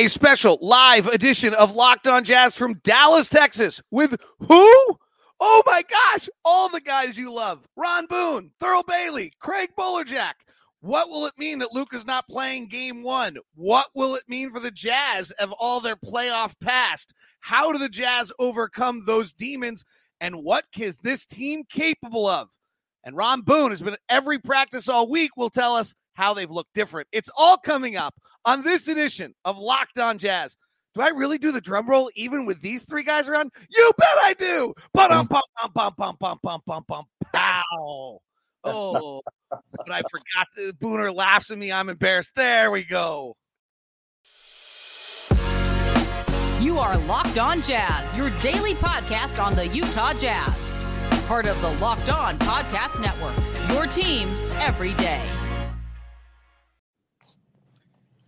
a special live edition of Locked On Jazz from Dallas, Texas, with who? Oh my gosh, all the guys you love Ron Boone, Thurl Bailey, Craig Bolerjack. What will it mean that Luka's not playing game one? What will it mean for the Jazz of all their playoff past? How do the Jazz overcome those demons? And what is this team capable of? And Ron Boone has been at every practice all week, will tell us how they've looked different. It's all coming up on this edition of Locked On Jazz. Do I really do the drum roll even with these three guys around? You bet I do. But um, bum bum bum bum bum bum bum bum pow. Oh, but I forgot. The Booner laughs at me. I'm embarrassed. There we go. You are Locked On Jazz, your daily podcast on the Utah Jazz. Part of the Locked On Podcast Network. Your team every day.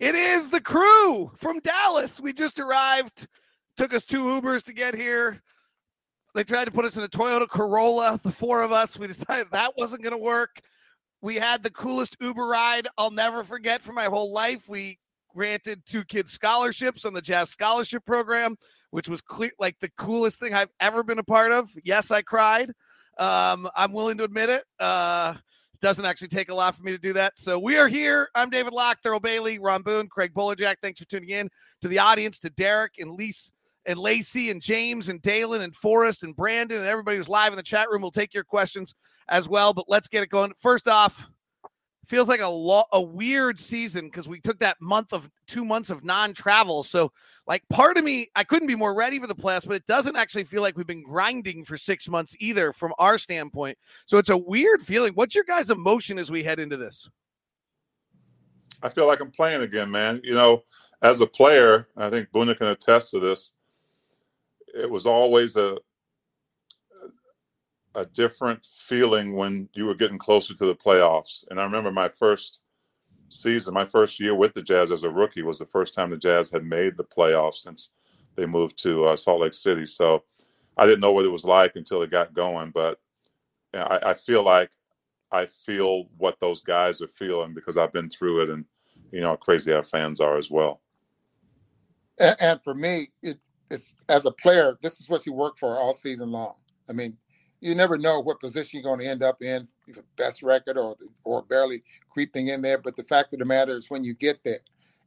It is the crew from Dallas. We just arrived. Took us two Ubers to get here. They tried to put us in a Toyota Corolla, the four of us. We decided that wasn't going to work. We had the coolest Uber ride I'll never forget for my whole life. We granted two kids scholarships on the Jazz Scholarship Program, which was clear, like the coolest thing I've ever been a part of. Yes, I cried. Um, I'm willing to admit it. Uh, doesn't actually take a lot for me to do that. So we are here. I'm David Locke, Thurl Bailey, Ron Boone, Craig Bolerjack. Thanks for tuning in to the audience, to Derek and Lise and Lacey and James and Dalen and Forrest and Brandon and everybody who's live in the chat room. We'll take your questions as well. But let's get it going. First off, feels like a lo- a weird season because we took that month of two months of non-travel. So, like, part of me, I couldn't be more ready for the playoffs, but it doesn't actually feel like we've been grinding for six months either from our standpoint. So it's a weird feeling. What's your guys' emotion as we head into this? I feel like I'm playing again, man. You know, as a player, I think Boone can attest to this. It was always a a different feeling when you were getting closer to the playoffs. And I remember my first season, my first year with the Jazz as a rookie was the first time the Jazz had made the playoffs since they moved to uh, Salt Lake City. So I didn't know what it was like until it got going. But you know, I, I, feel like I feel what those guys are feeling because I've been through it, and you know how crazy our fans are as well. And, and for me, it, it's as a player, this is what you work for all season long. I mean, you never know what position you're going to end up in, best record or or barely creeping in there. But the fact of the matter is, when you get there,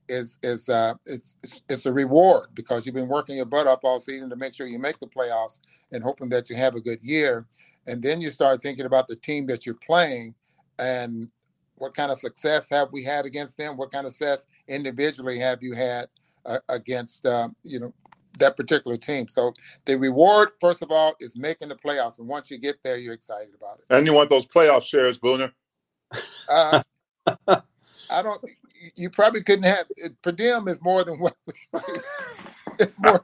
is is uh, it's, it's it's a reward because you've been working your butt off all season to make sure you make the playoffs and hoping that you have a good year. And then you start thinking about the team that you're playing and what kind of success have we had against them? What kind of success individually have you had uh, against uh, you know that particular team. So the reward, first of all, is making the playoffs. And once you get there, you're excited about it. And you want those playoff shares, Booner? Uh, I don't. You probably couldn't have. Per diem is more than what. We, it's more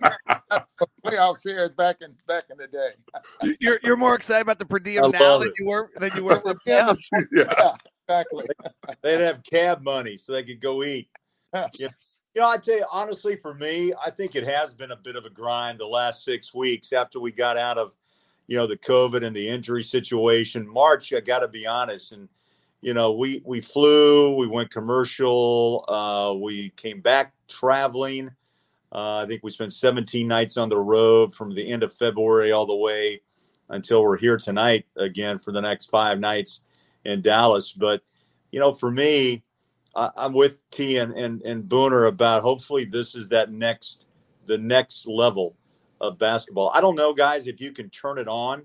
The playoff shares back in back in the day. You're you're more excited about the per diem now than you were than you were for the playoffs. yeah. yeah, exactly. They'd have cab money so they could go eat. Yeah. You know, I tell you honestly, for me, I think it has been a bit of a grind the last six weeks after we got out of, you know, the COVID and the injury situation. March, I got to be honest, and you know, we we flew, we went commercial, uh, we came back traveling. Uh, I think we spent 17 nights on the road from the end of February all the way until we're here tonight again for the next five nights in Dallas. But you know, for me, I'm with T and, and, and Booner about hopefully this is that next the next level of basketball. I don't know, guys, if you can turn it on,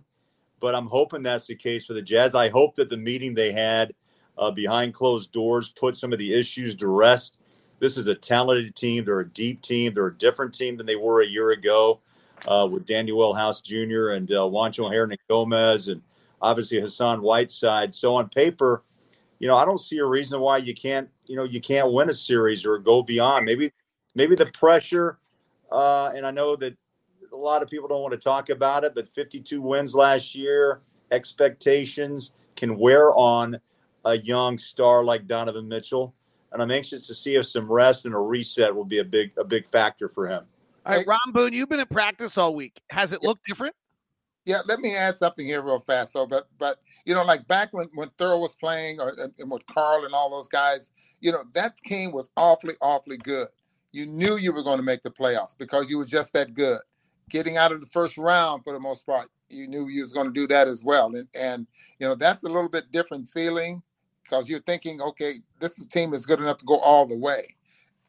but I'm hoping that's the case for the Jazz. I hope that the meeting they had uh, behind closed doors put some of the issues to rest. This is a talented team. They're a deep team. They're a different team than they were a year ago uh, with Danuel House Jr. and uh, Juancho Hernangomez and obviously Hassan Whiteside. So on paper, you know, I don't see a reason why you can't you know you can't win a series or go beyond. Maybe maybe the pressure, uh, and I know that a lot of people don't want to talk about it, but 52 wins last year, expectations can wear on a young star like Donovan Mitchell, and I'm anxious to see if some rest and a reset will be a big a big factor for him. All right, Ron Boone, you've been in practice all week. Has it looked different? Yeah, let me add something here real fast though. But but you know, like back when when Thurl was playing, or and, and with Carl and all those guys, you know, that team was awfully awfully good. you knew you were going to make the playoffs because you were just that good. Getting out of the first round for the most part, you knew you was going to do that as well. And and you know that's a little bit different feeling because you're thinking, okay, this team is good enough to go all the way.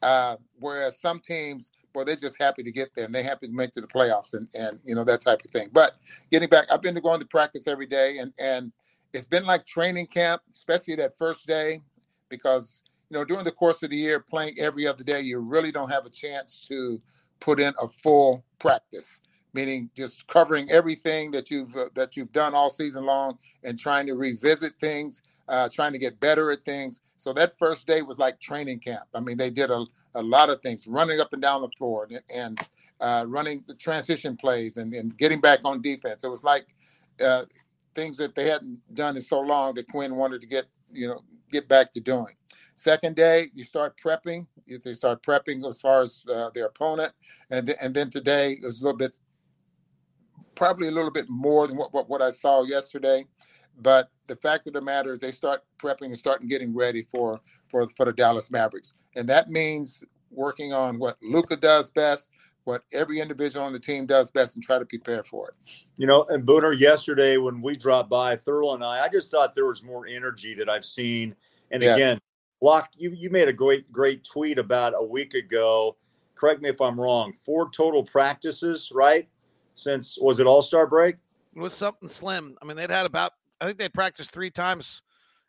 Uh, whereas some teams, well, they're just happy to get there and they're happy to make to the playoffs and and you know that type of thing. But getting back, I've been going to practice every day and and it's been like training camp, especially that first day, because you know during the course of the year, playing every other day, you really don't have a chance to put in a full practice meaning just covering everything that you've uh, that you've done all season long and trying to revisit things uh, trying to get better at things. So that first day was like training camp. I mean they did a, a lot of things running up and down the floor and, and uh, running the transition plays and, and getting back on defense. It was like uh, things that they hadn't done in so long that quinn wanted to get you know get back to doing second day you start prepping they start prepping as far as uh, their opponent and, th- and then today it was a little bit probably a little bit more than what, what, what I saw yesterday. But the fact of the matter is they start prepping and starting getting ready for for for the Dallas Mavericks. And that means working on what Luka does best, what every individual on the team does best and try to prepare for it. You know, and Booner, yesterday when we dropped by, Thurl and I, I just thought there was more energy that I've seen. And yeah. again, Locke, you, you made a great, great tweet about a week ago. Correct me if I'm wrong. Four total practices, right? since was it All Star break? It was something slim. I mean, they'd had about I think they practiced three times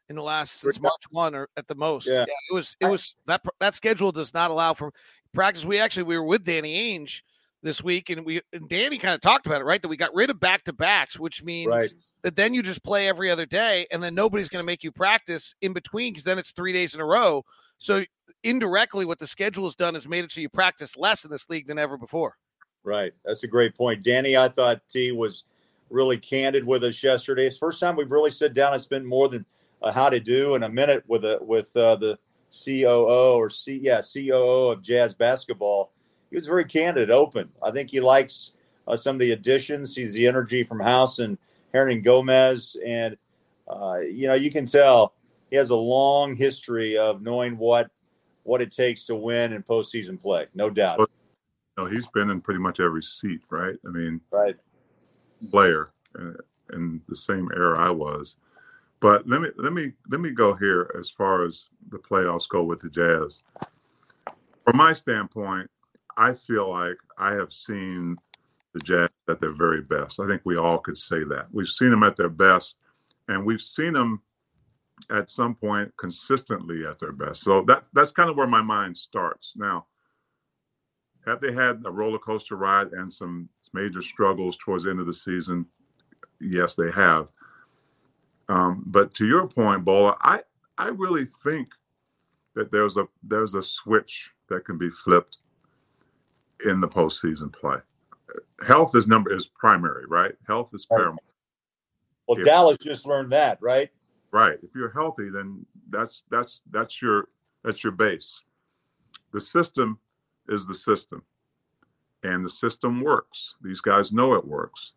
in the last since March one or at the most. Yeah. yeah, it was it was that that schedule does not allow for practice. We actually we were with Danny Ainge this week, and we and Danny kind of talked about it, right? That we got rid of back to backs, which means right. that then you just play every other day, and then nobody's going to make you practice in between because then it's three days in a row. So indirectly, what the schedule has done is made it so you practice less in this league than ever before. Right. That's a great point. Danny, I thought T was really candid with us yesterday. It's first time we've really sat down and spent more than a how to do in a minute with a with uh, the COO or C yeah COO of Jazz basketball. He was very candid, open. I think he likes uh, some of the additions. He's the energy from House and Hernangomez, and uh, you know you can tell he has a long history of knowing what what it takes to win in postseason play. No doubt know, he's been in pretty much every seat, right? I mean, right, player uh, in the same era I was. But let me let me let me go here as far as the playoffs go with the Jazz. From my standpoint, I feel like I have seen the Jazz at their very best. I think we all could say that. We've seen them at their best, and we've seen them at some point consistently at their best. So that that's kind of where my mind starts. Now, have they had a roller coaster ride and some major struggles towards the end of the season? Yes, they have. Um, but to your point, Bola, I I really think that there's a there's a switch that can be flipped in the postseason play. Health is number is primary, right? Health is paramount. Well, if, Dallas just learned that, right? Right. If you're healthy, then that's that's that's your that's your base. The system is the system, and the system works. These guys know it works.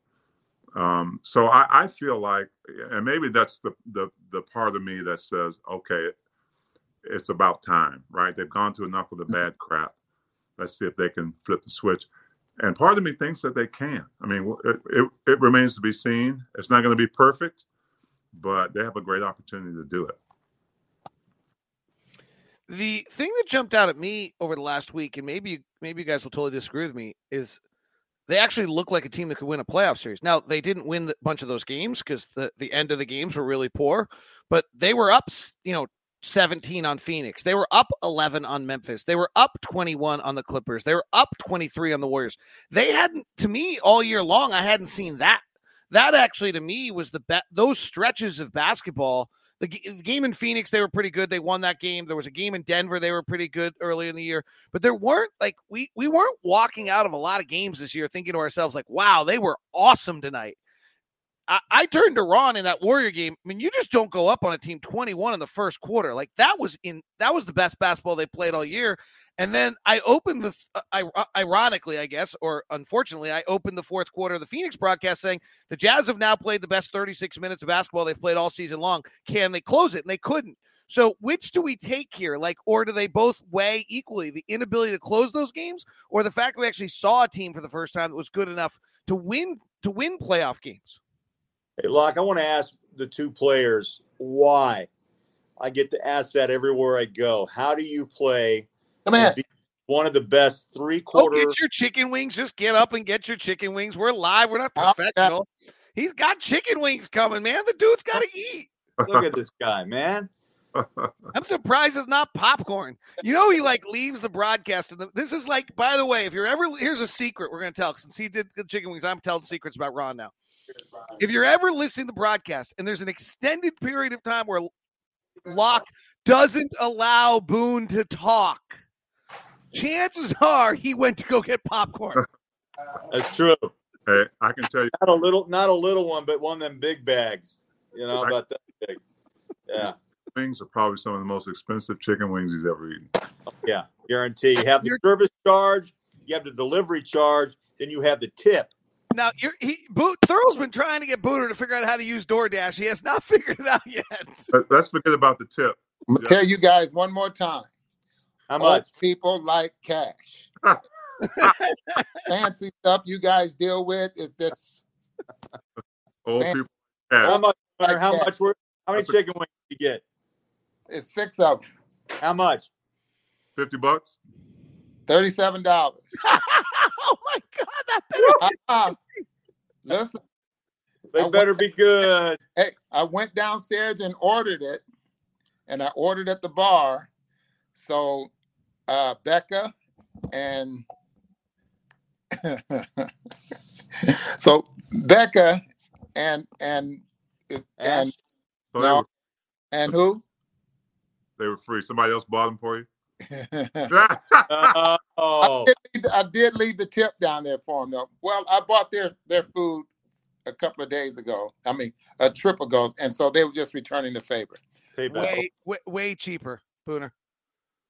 Um, so I, I, feel like, and maybe that's the, the the part of me that says, okay, it's about time, right? They've gone through enough of the bad crap. Let's see if they can flip the switch. And part of me thinks that they can. I mean, it, it, it remains to be seen. It's not going to be perfect, but they have a great opportunity to do it. The thing that jumped out at me over the last week, and maybe maybe you guys will totally disagree with me, is they actually look like a team that could win a playoff series. Now they didn't win a bunch of those games because the the end of the games were really poor, but they were up, you know, 17 on Phoenix. They were up 11 on Memphis. They were up 21 on the Clippers. They were up 23 on the Warriors. They hadn't, to me, all year long, I hadn't seen that. That actually, to me, was the best. Those stretches of basketball the, the, game in Phoenix, they were pretty good. They won that game. There was a game in Denver, they were pretty good early in the year. But there weren't like we we weren't walking out of a lot of games this year thinking to ourselves like, wow, they were awesome tonight. I, I turned to Ron in that Warrior game. I mean, you just don't go up on a team 21 in the first quarter. Like that was in that was the best basketball they played all year. And then I opened the uh, uh, ironically, I guess, or unfortunately, I opened the fourth quarter of the Phoenix broadcast saying the Jazz have now played the best 36 minutes of basketball they've played all season long. Can they close it? And they couldn't. So which do we take here? Like, or do they both weigh equally? The inability to close those games, or the fact that we actually saw a team for the first time that was good enough to win to win playoff games? Hey, Locke, I want to ask the two players why. I get to ask that everywhere I go. How do you play? Come in. One of the best three Go get your chicken wings. Just get up and get your chicken wings. We're live. We're not professional. He's got chicken wings coming, man. The dude's got to eat. Look at this guy, man. I'm surprised it's not popcorn. You know, he like leaves the broadcast. And the, this is like, by the way, if you're ever here's a secret we're gonna tell since he did the chicken wings. I'm telling secrets about Ron now. If you're ever listening to the broadcast and there's an extended period of time where Locke doesn't allow Boone to talk, chances are he went to go get popcorn. That's true. Hey, I can tell you, Not a little, not a little one, but one of them big bags. You know about that big. Yeah, wings are probably some of the most expensive chicken wings he's ever eaten. Oh, yeah, guarantee. You have the service charge, you have the delivery charge, then you have the tip. Now, you're, he Boone, Thurl's been trying to get Booner to figure out how to use DoorDash. He has not figured it out yet. But let's forget about the tip. I'm gonna Yeah. tell you guys one more time. How Old much? people like cash. Fancy stuff you guys deal with is this. Old Man. people. How much? Like How that. much? Were, how many That's chicken wings did you get? It's six of them. How much? fifty bucks. Thirty-seven dollars. oh my God, that better Uh, listen, They I better be good. hey, I went downstairs and ordered it, and I ordered at the bar. So, uh, Becca and so Becca and and is- and Ash? So No. and who? they were free. Somebody else bought them for you. Oh, I, did leave, the- I did leave the tip down there for them though. Well, I bought their their food a couple of days ago. I mean, a trip ago, and so they were just returning the favor. payback. way, way, way cheaper, Booner.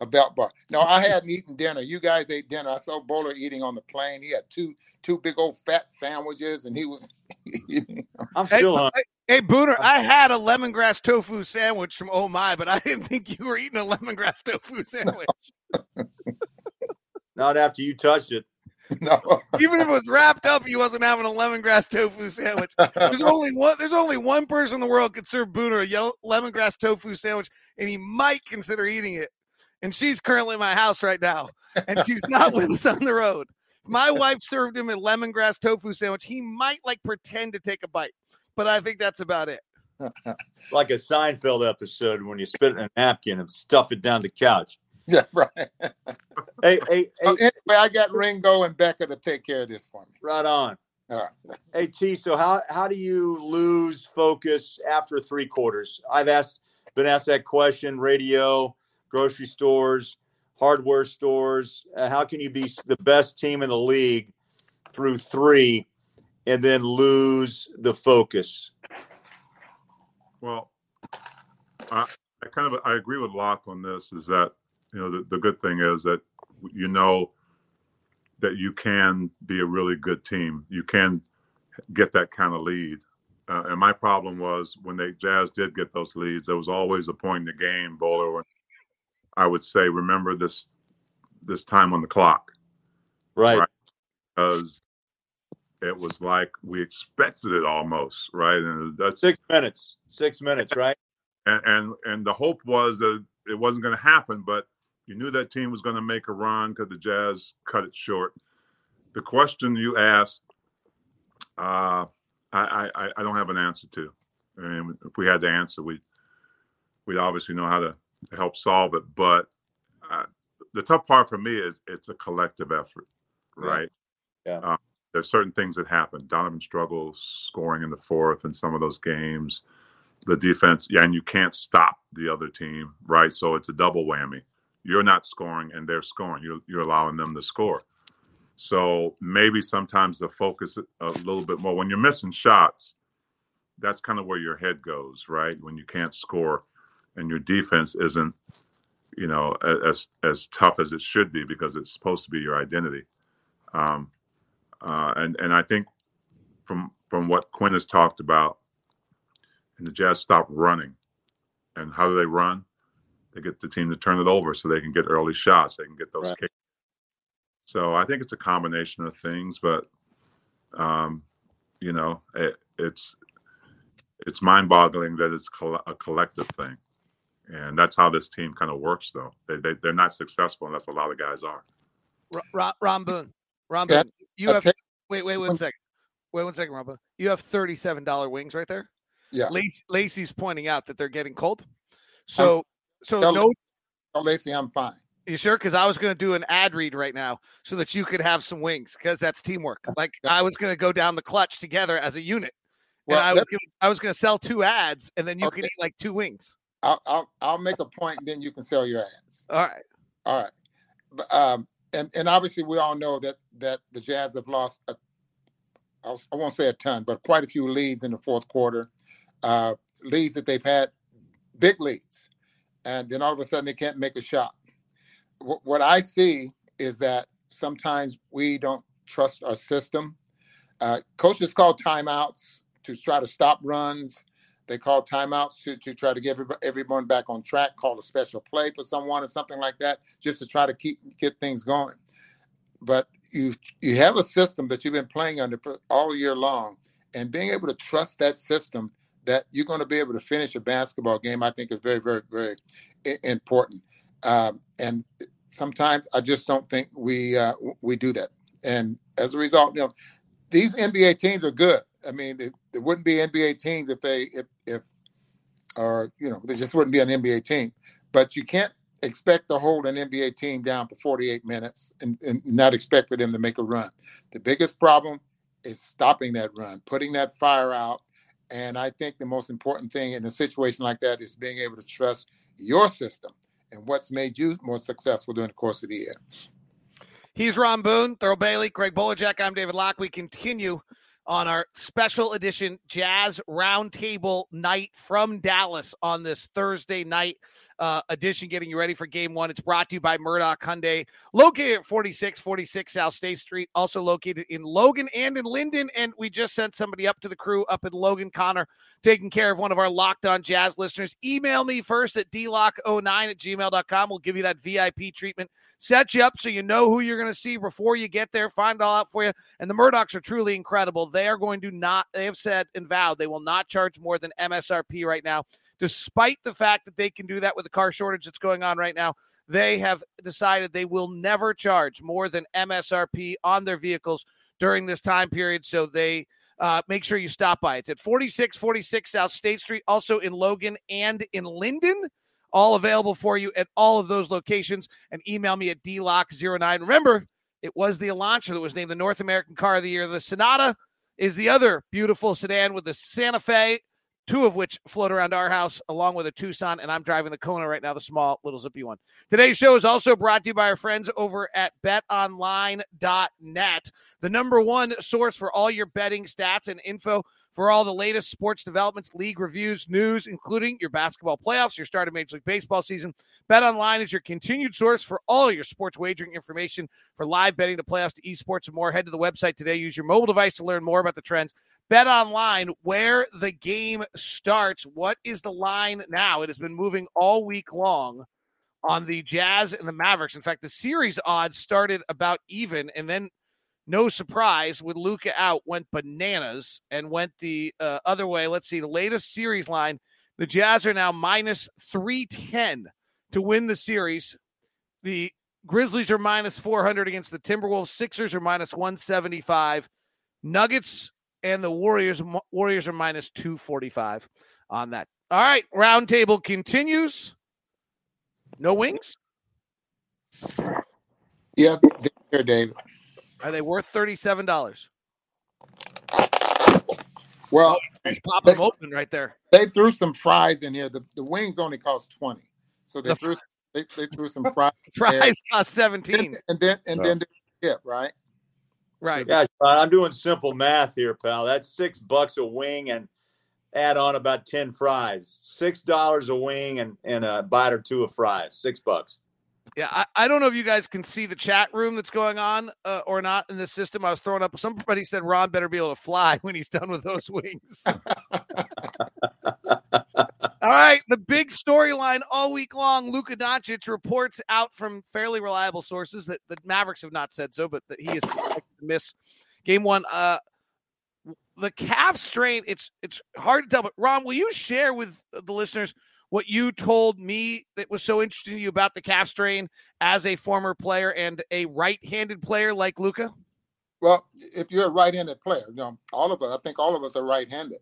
A belt bar. No, I hadn't eaten dinner. You guys ate dinner. I saw Bowler eating on the plane. He had two two big old fat sandwiches, and he was. I'm Hey, still hungry. Hey, Booner, I had a lemongrass tofu sandwich from Oh My, but I didn't think you were eating a lemongrass tofu sandwich. Not after you touched it. no, Even if it was wrapped up, he wasn't having a lemongrass tofu sandwich. There's only one. There's only one person in the world could serve Booner a yellow, lemongrass tofu sandwich, and he might consider eating it. And she's currently in my house right now, and she's not with us on the road. My wife served him a lemongrass tofu sandwich. He might like pretend to take a bite, but I think that's about it. Like a Seinfeld episode when you spit in a napkin and stuff it down the couch. yeah, right. Hey, hey, anyway, I got Ringo and Becca to take care of this for me. right on. All right. Hey T, so how how do you lose focus after three quarters? I've asked been asked that question. Radio, grocery stores, hardware stores. Uh, how can you be the best team in the league through three, and then lose the focus? Well, I, I kind of I agree with Locke on this. Is that you know the, the good thing is that you know that you can be a really good team. You can get that kind of lead. Uh, and my problem was when they Jazz did get those leads, there was always a point in the game, Bowler, when I would say, "Remember this this time on the clock," Right. Right. because it was like we expected it almost, right? And that's Six minutes. Six minutes. Right. and and, and the hope was that it wasn't going to happen, but you knew that team was going to make a run because the Jazz cut it short. The question you asked, uh, I, I I don't have an answer to. I mean, if we had the answer, we we'd obviously know how to, help solve it. But uh, the tough part for me is it's a collective effort, right? Yeah. Uh, there's certain things that happen. Donovan struggles scoring in the fourth in some of those games the defense, yeah, and you can't stop the other team, right? So it's a double whammy. You're not scoring and they're scoring. You're, you're allowing them to score. So maybe sometimes the focus a little bit more when you're missing shots. That's kind of where your head goes, right? When you can't score and your defense isn't, you know, as as tough as it should be because it's supposed to be your identity. Um, uh, and and I think from from what Quinn has talked about and the Jazz stop running. And how do they run? they get the team to turn it over so they can get early shots. They can get those Right. kicks. So I think it's a combination of things, but um, you know, it, it's it's mind-boggling that it's coll- a collective thing, and that's how this team kind of works. Though they, they they're not successful unless a lot of guys are. Ro- Ro- Ron Boone. Ron Yeah, Boone. You have take- wait, wait one second. Wait one second, Boone. You have thirty-seven dollar wings right there. Yeah. Lace, Lacey's pointing out that they're getting cold. So so tell- no Oh, Lacey, I'm fine. You sure? Because I was going to do an ad read right now so that you could have some wings because that's teamwork. Like I was going to go down the clutch together as a unit. Well, and I was gonna, I was going to sell two ads and then you could eat like two wings. I'll, I'll I'll make a point, and then you can sell your ads. All right. All right. But, um, and and obviously we all know that that the Jazz have lost. A, I won't say a ton, but quite a few leads in the fourth quarter. Uh, leads that they've had, big leads, and then all of a sudden they can't make a shot. What, what I see is that sometimes we don't trust our system. Uh, coaches call timeouts to try to stop runs. They call timeouts to, to try to get everyone back on track, call a special play for someone or something like that, just to try to keep get things going. But you you have a system that you've been playing under all year long, and being able to trust that system that you're going to be able to finish a basketball game, I think is very, very, very important. Um, and sometimes I just don't think we uh, we do that. And as a result, you know, these NBA teams are good. I mean, they wouldn't be NBA teams if they if if or you know they just wouldn't be an NBA team. But you can't expect to hold an NBA team down for 48 minutes and, and not expect for them to make a run. The biggest problem is stopping that run, putting that fire out. And I think the most important thing in a situation like that is being able to trust your system and what's made you more successful during the course of the year. He's Ron Boone, Thurl Bailey, Greg Bolerjack. I'm David Locke. We continue on our special edition Jazz Roundtable night from Dallas on this Thursday night uh, edition, getting you ready for game one. It's brought to you by Murdock Hyundai, located at 4646 South State Street, also located in Logan and in Lindon. And we just sent somebody up to the crew up in Logan, Connor, taking care of one of our locked on jazz listeners. Email me first at dlock09 at gmail.com. We'll give you that VIP treatment set you up so you know who you're going to see before you get there, find all out for you. And the Murdocks are truly incredible. They are going to not, they have said and vowed they will not charge more than MSRP right now, despite the fact that they can do that with the car shortage that's going on right now. They have decided they will never charge more than MSRP on their vehicles during this time period. So they, uh, make sure you stop by. It's at 4646 South State Street, also in Logan and in Lindon all available for you at all of those locations. And email me at dlock09. Remember, it was the Elantra that was named the North American Car of the Year. The Sonata is the other beautiful sedan with the Santa Fe, two of which float around our house, along with a Tucson. And I'm driving the Kona right now, the small little zippy one. Today's show is also brought to you by our friends over at betonline.net, the number one source for all your betting stats and info for all the latest sports developments, league reviews, news, including your basketball playoffs, your start of Major League Baseball season. Bet Online is your continued source for all your sports wagering information for live betting to playoffs to esports and more. Head to the website today. Use your mobile device to learn more about the trends. Bet Online, where the game starts. What is the line now? It has been moving all week long on the Jazz and the Mavericks. In fact, the series odds started about even, and then no surprise with Luka out went bananas and went the uh, other way. Let's see the latest series line. The Jazz are now minus 310 to win the series. The Grizzlies are minus 400 against the Timberwolves. Sixers are minus 175. Nuggets and the Warriors Warriors are minus 245 on that. All right, roundtable continues. No wings? Yeah, there, David. Are they worth thirty-seven dollars? Well, He's popping them open right there. they threw some fries in here. The, the wings only cost 20. So they The threw they, they threw some fries. in there. Fries cost seventeen. And then and Oh. then the tip, right? Right. Gosh, I'm doing simple math here, pal. That's six bucks a wing and add on about 10 fries. Six dollars a wing and, and a bite or two of fries. Six bucks. Yeah, I, I don't know if you guys can see the chat room that's going on uh, or not in the system. I was throwing up. Somebody said Ron better be able to fly when he's done with those wings. All right, the big storyline all week long. Luka Doncic reports out from fairly reliable sources that the Mavericks have not said so, but that he is miss game one. Uh, the calf strain. It's it's hard to tell. But Ron, will you share with the listeners what you told me that was so interesting to you about the calf strain as a former player and a right-handed player like Luka? Well, if you're a right-handed player, you know all of us. I think all of us are right-handed.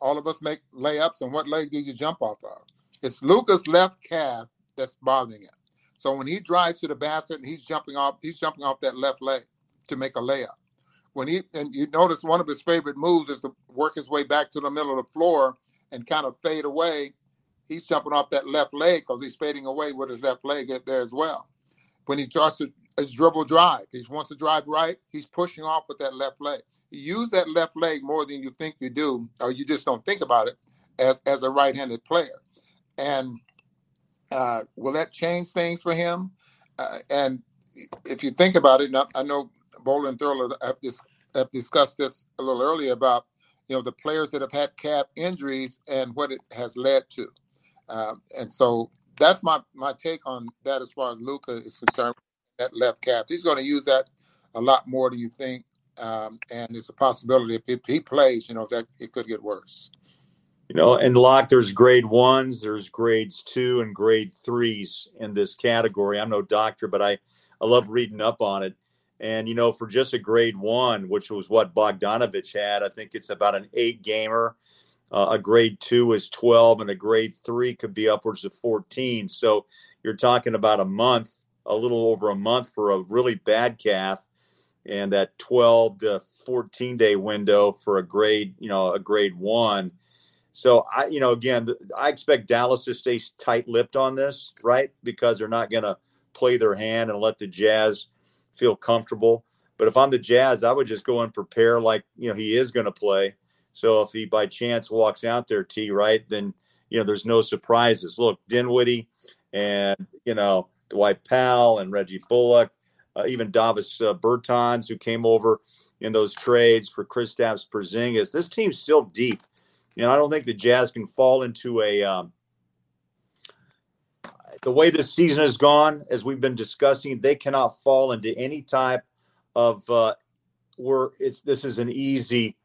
All of us make layups, and what leg do you jump off of? It's Luka's left calf that's bothering him. So when he drives to the basket and he's jumping off, he's jumping off that left leg to make a layup when he and you notice one of his favorite moves is to work his way back to the middle of the floor and kind of fade away. He's jumping off that left leg because he's fading away with his left leg there as well. When he starts to his dribble drive, he wants to drive right. He's pushing off with that left leg. You use that left leg more than you think you do, or you just don't think about it as as a right-handed player. And uh, will that change things for him? Uh, and if you think about it, I know Bowler and Thurl have, dis- have discussed this a little earlier about you know the players that have had calf injuries and what it has led to, um, and so that's my my take on that as far as Luka is concerned. That left calf, he's going to use that a lot more than you think, um, and it's a possibility if, if he plays, you know, that it could get worse. You know, and Locke, there's grade ones, there's grades two and grade threes in this category. I'm no doctor, but I, I love reading up on it. And, you know, for just a grade one, which was what Bogdanovic had, I think it's about an eight gamer. Uh, a grade two is 12, and a grade three could be upwards of 14. So you're talking about a month, a little over a month for a really bad calf, and that 12 to 14 day window for a grade, you know, a grade one. So I, you know, again, I expect Dallas to stay tight-lipped on this, right? Because they're not going to play their hand and let the Jazz feel comfortable. But if I'm the Jazz, I would just go and prepare like you know he is going to play. So if he by chance walks out there, T right, then you know there's no surprises. Look, Dinwiddie and you know Dwight Powell and Reggie Bullock, uh, even Davis uh, Bertans who came over in those trades for Kristaps Porzingis. This team's still deep. You know, I don't think the Jazz can fall into a um, the way this season has gone, as we've been discussing, they cannot fall into any type of uh, where it's this is an easy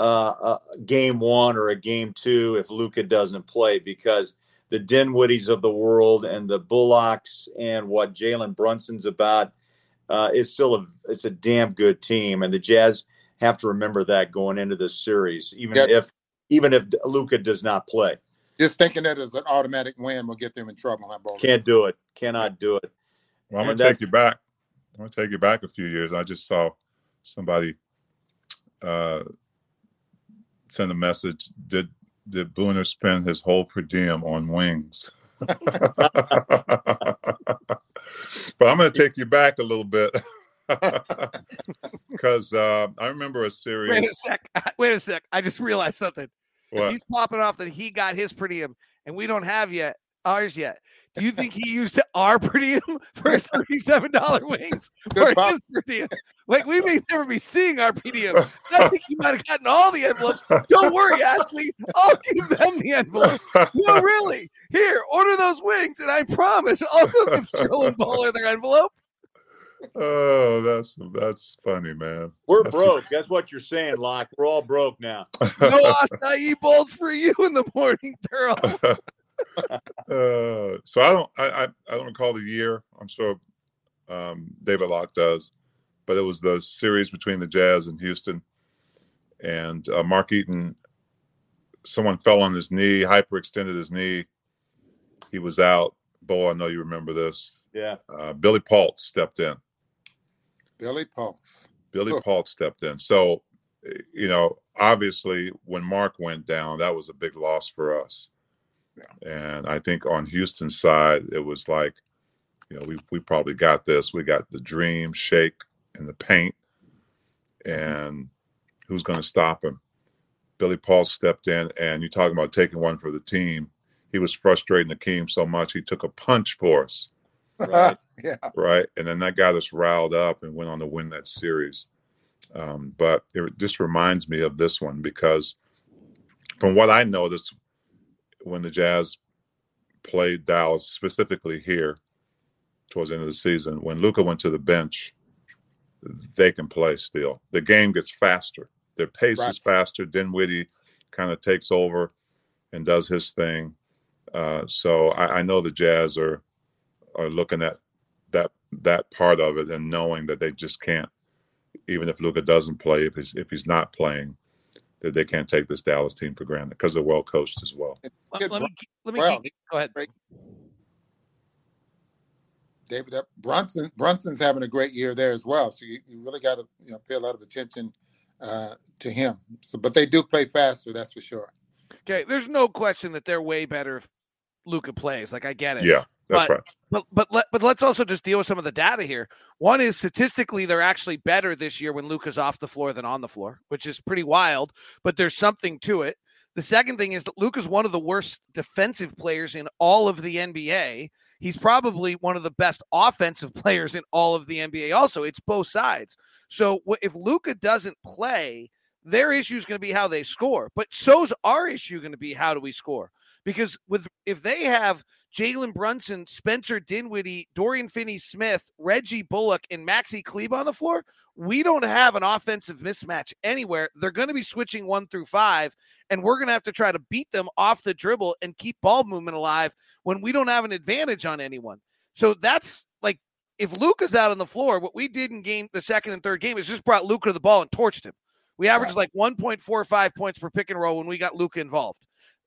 uh, uh, game one or a game two if Luka doesn't play because the Dinwiddies of the world and the Bullocks and what Jalen Brunson's about uh, is still a it's a damn good team, and the Jazz have to remember that going into this series, even yeah. if even if Luka does not play just thinking that as an automatic win will get them in trouble. Huh, Can't do it. Cannot do it. Well, I'm gonna take you back. I'm gonna take you back a few years. I just saw somebody uh, send a message. Did did Booner spend his whole per diem on wings? but I'm going to take you back a little bit because uh, I remember a series. Wait a sec. Wait a sec. I just realized something. He's popping off that he got his per diem and we don't have yet ours yet. Do you think he used our per diem for his thirty-seven dollar wings or his per diem? Like we may never be seeing our per diem. I think he might have gotten all the envelopes. Don't worry, Ashley. I'll give them the envelopes. No, really. Here, order those wings, and I promise I'll go give Sterling and Baller their envelope oh, that's that's funny, man. We're that's broke. A... That's what you're saying, Locke. We're all broke now. no acai bowls for you in the morning, girl. Uh, so I don't, I, I, I don't recall the year. I'm sure um, David Locke does, but it was the series between the Jazz and Houston, and uh, Mark Eaton. Someone fell on his knee, hyperextended his knee. He was out. Bo, I know you remember this. Yeah. Uh, Billy Paultz stepped in. Billy Paultz. Billy oh. Paultz stepped in. So, you know, obviously when Mark went down, that was a big loss for us. Yeah. And I think on Houston's side, it was like, you know, we we probably got this. We got the dream shake in the paint, and who's going to stop him? Billy Paultz stepped in, and you're talking about taking one for the team. He was frustrating Akeem so much he took a punch for us. Right. yeah. Right. And then that got us riled up and went on to win that series. Um, but it just reminds me of this one because from what I know, this when the Jazz played Dallas, specifically here towards the end of the season, when Luka went to the bench, they can play still. The game gets faster. Their pace Right. is faster. Dinwiddie kind of takes over and does his thing. Uh, so I, I know the Jazz are are looking at that that part of it and knowing that they just can't, even if Luka doesn't play, if he's if he's not playing, that they can't take this Dallas team for granted because they're well coached as well. Let, let me let me Well, keep- go ahead. David that Brunson Brunson's having a great year there as well. So you, you really got to you know pay a lot of attention uh, to him. So, but they do play faster, that's for sure. Okay, there's no question that they're way better if Luka plays. Like I get it. Yeah, that's But- right. But but let but let's also just deal with some of the data here. One is statistically they're actually better this year when Luka's off the floor than on the floor, which is pretty wild, but there's something to it. The second thing is that Luka's one of the worst defensive players in all of the NBA. He's probably one of the best offensive players in all of the NBA also. It's both sides. So if Luka doesn't play, their issue is going to be how they score. But so's our issue going to be how do we score? Because with if they have Jalen Brunson, Spencer Dinwiddie, Dorian Finney Smith, Reggie Bullock, and Maxi Kleber on the floor, we don't have an offensive mismatch anywhere. They're going to be switching one through five, and we're going to have to try to beat them off the dribble and keep ball movement alive when we don't have an advantage on anyone. So that's like if Luka's out on the floor, what we did in game the second and third game is just brought Luka to the ball and torched him. We averaged like 1.45 points per pick and roll when we got Luka involved.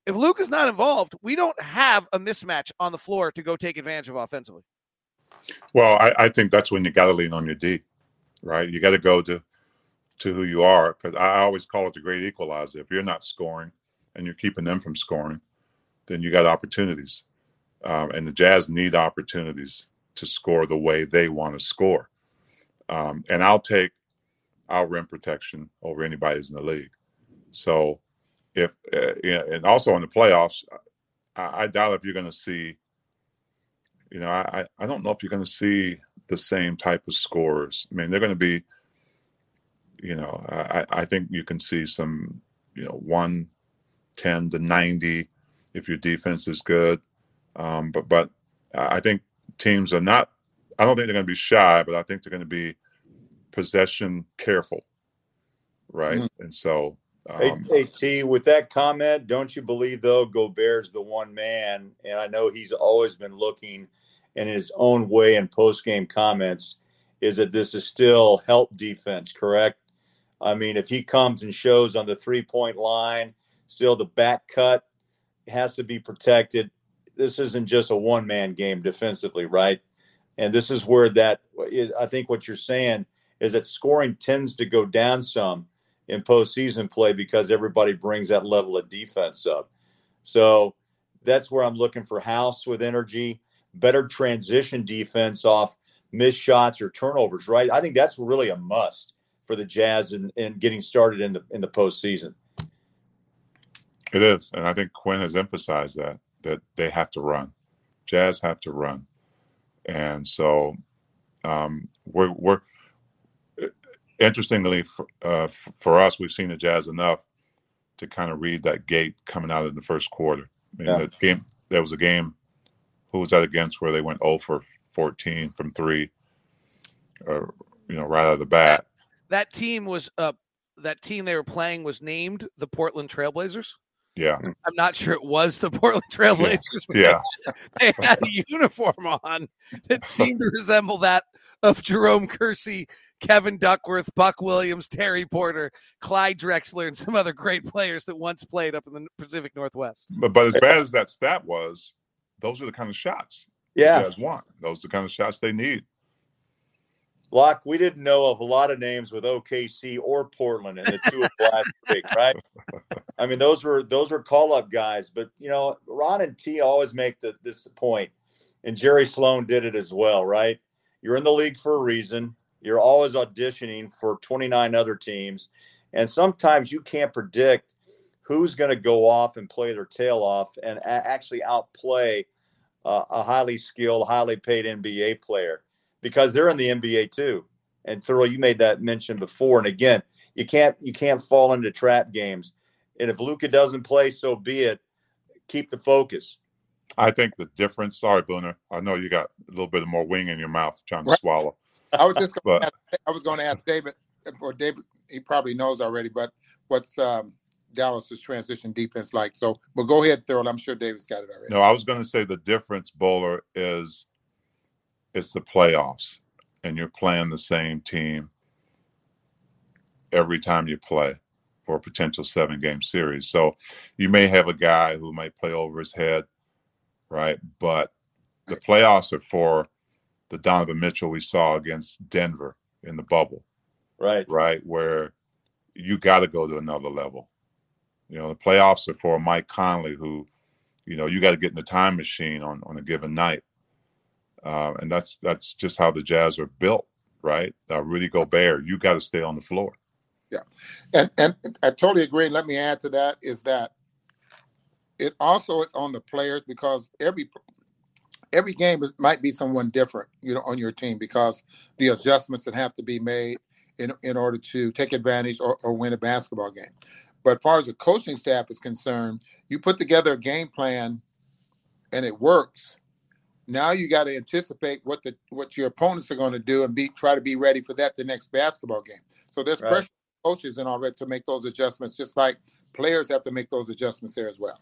If Luke is not involved, we don't have a mismatch on the floor to go take advantage of offensively. Well, I, I think that's when you got to lean on your D, right? You got to go to to who you are because I always call it the great equalizer. If you're not scoring and you're keeping them from scoring, then you got opportunities, um, and the Jazz need opportunities to score the way they want to score. Um, and I'll take our rim protection over anybody's in the league. So, if uh, and also in the playoffs, I, I doubt if you're going to see you know, I, I- don't know if you're going to see the same type of scores. I mean, they're going to be, you know, I, I think you can see some, you know, 110 to 90 if your defense is good. Um, but, but I think teams are not, I don't think they're going to be shy, but I think they're going to be possession careful. Right. Mhm. And so, um, hey, T, with that comment, don't you believe though Gobert's the one man, and I know he's always been looking in his own way in post game comments, is that this is still help defense, correct? I mean, if he comes and shows on the three point line, still the back cut has to be protected. This isn't just a one man game defensively, right? And this is where that is, I think what you're saying is that scoring tends to go down some in postseason play because everybody brings that level of defense up. So that's where I'm looking for House with energy, better transition defense off missed shots or turnovers. Right? I think that's really a must for the Jazz and in, in getting started in the in the postseason. It is, and I think Quinn has emphasized that that they have to run. Jazz have to run, and so um, we're we're interestingly for, uh, for us, we've seen the Jazz enough to kind of read that gate coming out in the first quarter. I mean, Yeah. the game there was a game. Who was that against? Where they went 0 for 14 from three, uh, you know, right out of the bat. That team was uh that team they were playing was named the Portland Trailblazers. Yeah, mm. I'm not sure it was the Portland Trailblazers, but yeah, they had a uniform on that seemed to resemble that of Jerome Kersey, Kevin Duckworth, Buck Williams, Terry Porter, Clyde Drexler, and some other great players that once played up in the Pacific Northwest. but but as bad as that stat was, those are the kind of shots the Yeah, Jazz want. Those are the kind of shots they need. Locke, we didn't know of a lot of names with OKC or Portland in the two of last week, right? I mean, those were those were call up guys, but you know, Ron and T always make the, this point, and Jerry Sloan did it as well, right? You're in the league for a reason. You're always auditioning for 29 other teams, and sometimes you can't predict who's going to go off and play their tail off and a- actually outplay uh, a highly skilled, highly paid NBA player because they're in the NBA too. And Thurl, you made that mention before, and again, you can't you can't fall into trap games. And if Luka doesn't play, so be it. keep the focus. I think the difference. Sorry, Booner. I know you got a little bit more wing in your mouth trying to Right. swallow. I was just going But- to ask, I was going to ask David, or David, he probably knows already, but what's um, Dallas's transition defense like? So, but go ahead, Thurl. I'm sure David's got it already. No, I was going to say the difference, Bowler, is it's the playoffs, and you're playing the same team every time you play for a potential seven game series. So you may have a guy who might play over his head, right? But the playoffs are for the Donovan Mitchell we saw against Denver in the bubble, Right. right? Where you got to go to another level. You know, the playoffs are for Mike Conley, who, you know, you got to get in the time machine on on a given night, uh, and that's that's just how the Jazz are built, right? Uh, Rudy Gobert, you got to stay on the floor. Yeah, and and I totally agree. And let me add to that is that it also is on the players because every every game is, might be someone different, you know, on your team because the adjustments that have to be made in in order to take advantage or, or win a basketball game. But as far as the coaching staff is concerned, you put together a game plan and it works. Now you got to anticipate what the what your opponents are going to do and be try to be ready for that the next basketball game. So there's Right. pressure on coaches and all that to make those adjustments, just like players have to make those adjustments there as well.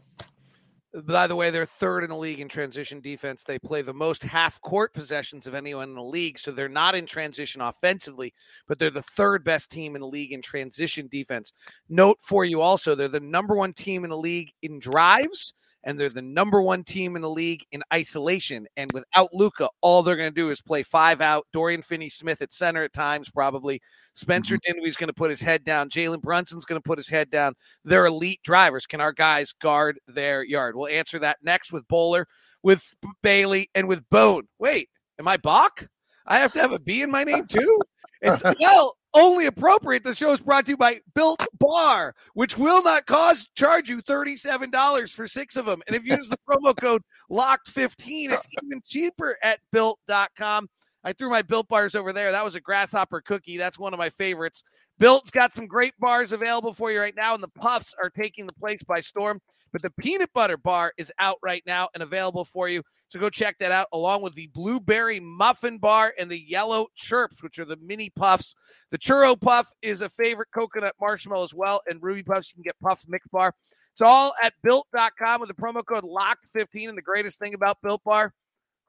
By the way, they're third in the league in transition defense. They play the most half court possessions of anyone in the league. So they're not in transition offensively, but they're the third best team in the league in transition defense. Note for you also, they're the number one team in the league in drives, and they're the number one team in the league in isolation. And without Luka, all they're going to do is play five out. Dorian Finney Smith at center at times, probably. Spencer mm-hmm. Dinwiddie's going to put his head down. Jalen Brunson's going to put his head down they're elite drivers. Can our guys guard their yard? We'll answer that next with Bowler, with Bailey, and with Bone. Wait, am I Bach? I have to have a B in my name too? It's well only appropriate. The show is brought to you by Built Bar, which will not cause charge you $37 for six of them. And if you use the promo code locked15, it's even cheaper at built.com. I threw my built bars over there. That was a grasshopper cookie. That's one of my favorites. Built's got some great bars available for you right now, and the puffs are taking the place by storm. But the peanut butter bar is out right now and available for you. So go check that out, along with the blueberry muffin bar and the yellow chirps, which are the mini puffs. The churro puff is a favorite coconut marshmallow as well, and ruby puffs you can get puff mix bar. It's all at built.com with the promo code LOCKED15. And the greatest thing about Built Bar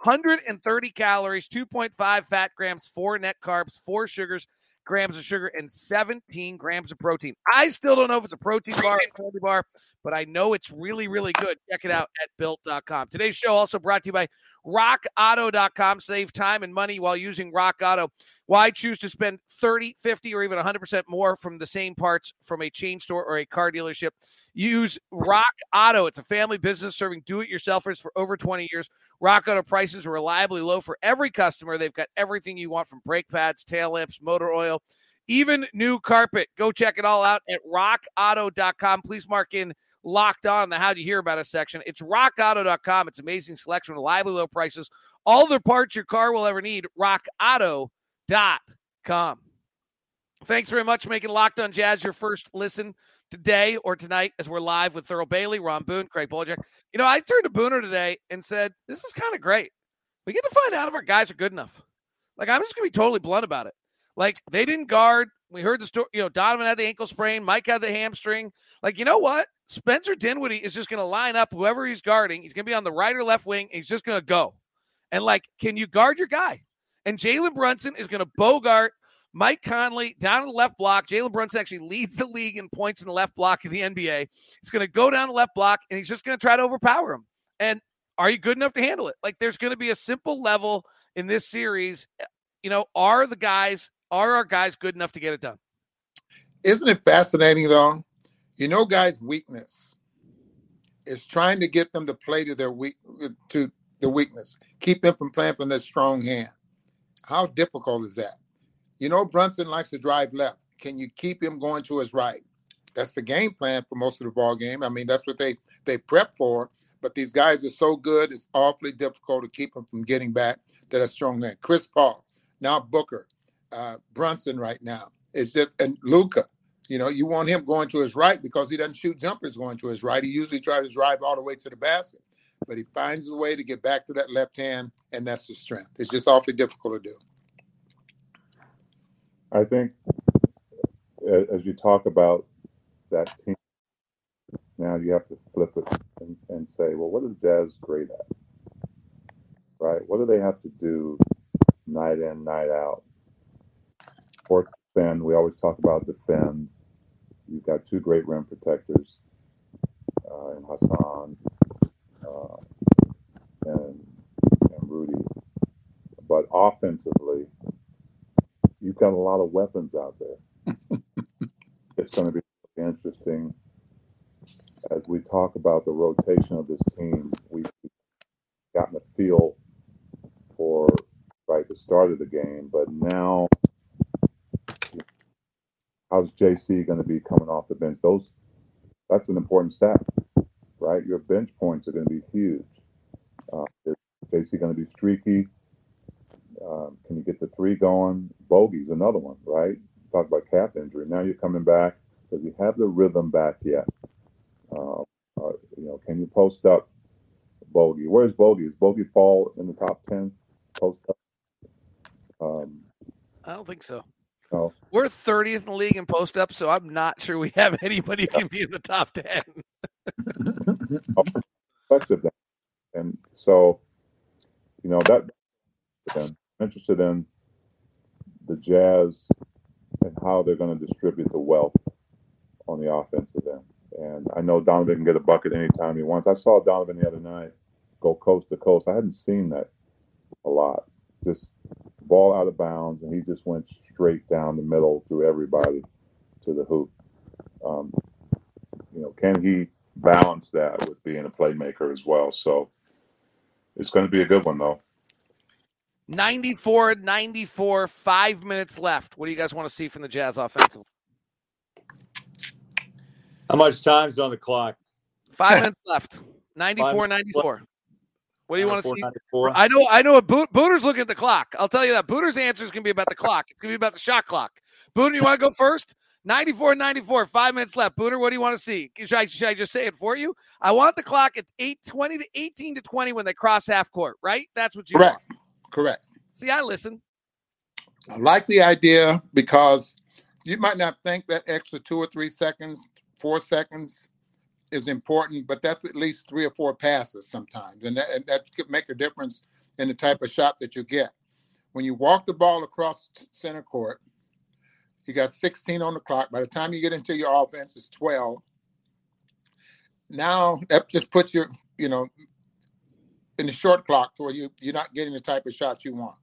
130 calories, 2.5 fat grams, four net carbs, four sugars, grams of sugar, and 17 grams of protein. I still don't know if it's a protein bar or a candy bar, but I know it's really, really good. Check it out at built.com. Today's show also brought to you by rockauto.com. Save time and money while using Rock Auto. Why choose to spend 30, 50, or even 100% more from the same parts from a chain store or a car dealership? Use Rock Auto. It's a family business serving do it yourselfers for over 20 years. Rock Auto prices are reliably low for every customer. They've got everything you want from brake pads, tail lamps, motor oil, even new carpet. Go check it all out at rockauto.com. Please mark in locked on the how do you hear about us section. It's rockauto.com. It's amazing selection, reliably low prices, all the parts your car will ever need. Rockauto.com. Thanks very much making Locked on Jazz your first listen today or tonight as we're live with Thurl Bailey, Ron Boone, Craig Bolerjack. You know, I turned to Booner today and said, This is kind of great. We get to find out if our guys are good enough. Like, I'm just going to be totally blunt about it. Like, they didn't guard. We heard the story. You know, Donovan had the ankle sprain. Mike had the hamstring. Like, you know what? Spencer Dinwiddie is just going to line up whoever he's guarding. He's going to be on the right or left wing. He's just going to go. And, like, can you guard your guy? And Jalen Brunson is going to bogart Mike Conley down in the left block. Jalen Brunson actually leads the league in points in the left block of the NBA. He's going to go down the left block and he's just going to try to overpower him. And are you good enough to handle it? Like there's going to be a simple level in this series. You know, are the guys, are our guys good enough to get it done? Isn't it fascinating though? You know, guys' weakness is trying to get them to play to their weak to the weakness, keep them from playing from their strong hand. How difficult is that? You know, Brunson likes to drive left. Can you keep him going to his right? That's the game plan for most of the ball game. I mean, that's what they they prep for. But these guys are so good; it's awfully difficult to keep them from getting back to that strong man. Chris Paul, now Booker, uh, Brunson, right now. It's just and Luka. You know, you want him going to his right because he doesn't shoot jumpers going to his right. He usually tries to drive all the way to the basket, but he finds a way to get back to that left hand, and that's the strength. It's just awfully difficult to do. I think as you talk about that team, now you have to flip it and, and say, well, what is Jazz great at? Right? What do they have to do night in, night out? Fourth defend. We always talk about defend. You've got two great rim protectors uh, in Hassan uh, and, and Rudy. But offensively, you've got a lot of weapons out there. it's going to be interesting as we talk about the rotation of this team. We've gotten a feel for right the start of the game, but now how's JC going to be coming off the bench? Those that's an important stat, right? Your bench points are going to be huge. Uh, is JC going to be streaky? Um, can you get the three going? Bogey's another one, right? Talk about calf injury. Now you're coming back. Does he have the rhythm back yet? Uh, uh, you know, can you post up Bogey? Where's Bogey? Is Bogey fall in the top ten post up? Um, I don't think so. No. We're 30th in the league in post up, so I'm not sure we have anybody who can be in the top 10. and so, you know, that I'm interested in the Jazz and how they're going to distribute the wealth on the offensive end. And I know Donovan can get a bucket anytime he wants. I saw Donovan the other night go coast to coast. I hadn't seen that a lot. Just ball out of bounds, and he just went straight down the middle through everybody to the hoop. Um, you know, can he balance that with being a playmaker as well? So it's going to be a good one, though. 94 94, five minutes left. What do you guys want to see from the Jazz offensive? How much time's on the clock? Five minutes left. 94 94. What do you want to see? I know, I know. Bo- Booter's looking at the clock. I'll tell you that. Booter's answer is going to be about the clock. It's going to be about the shot clock. Booter, you want to go first? 94 94, five minutes left. Booter, what do you want to see? Should I, should I just say it for you? I want the clock at 8 20 to 18 to 20 when they cross half court, right? That's what you Correct. want. Correct. See, I listen. I like the idea because you might not think that extra two or three seconds, four seconds is important, but that's at least three or four passes sometimes, and that, and that could make a difference in the type of shot that you get. When you walk the ball across center court, you got 16 on the clock. By the time you get into your offense, it's 12. Now that just puts your, you know, in the short clock where you you're not getting the type of shot you want.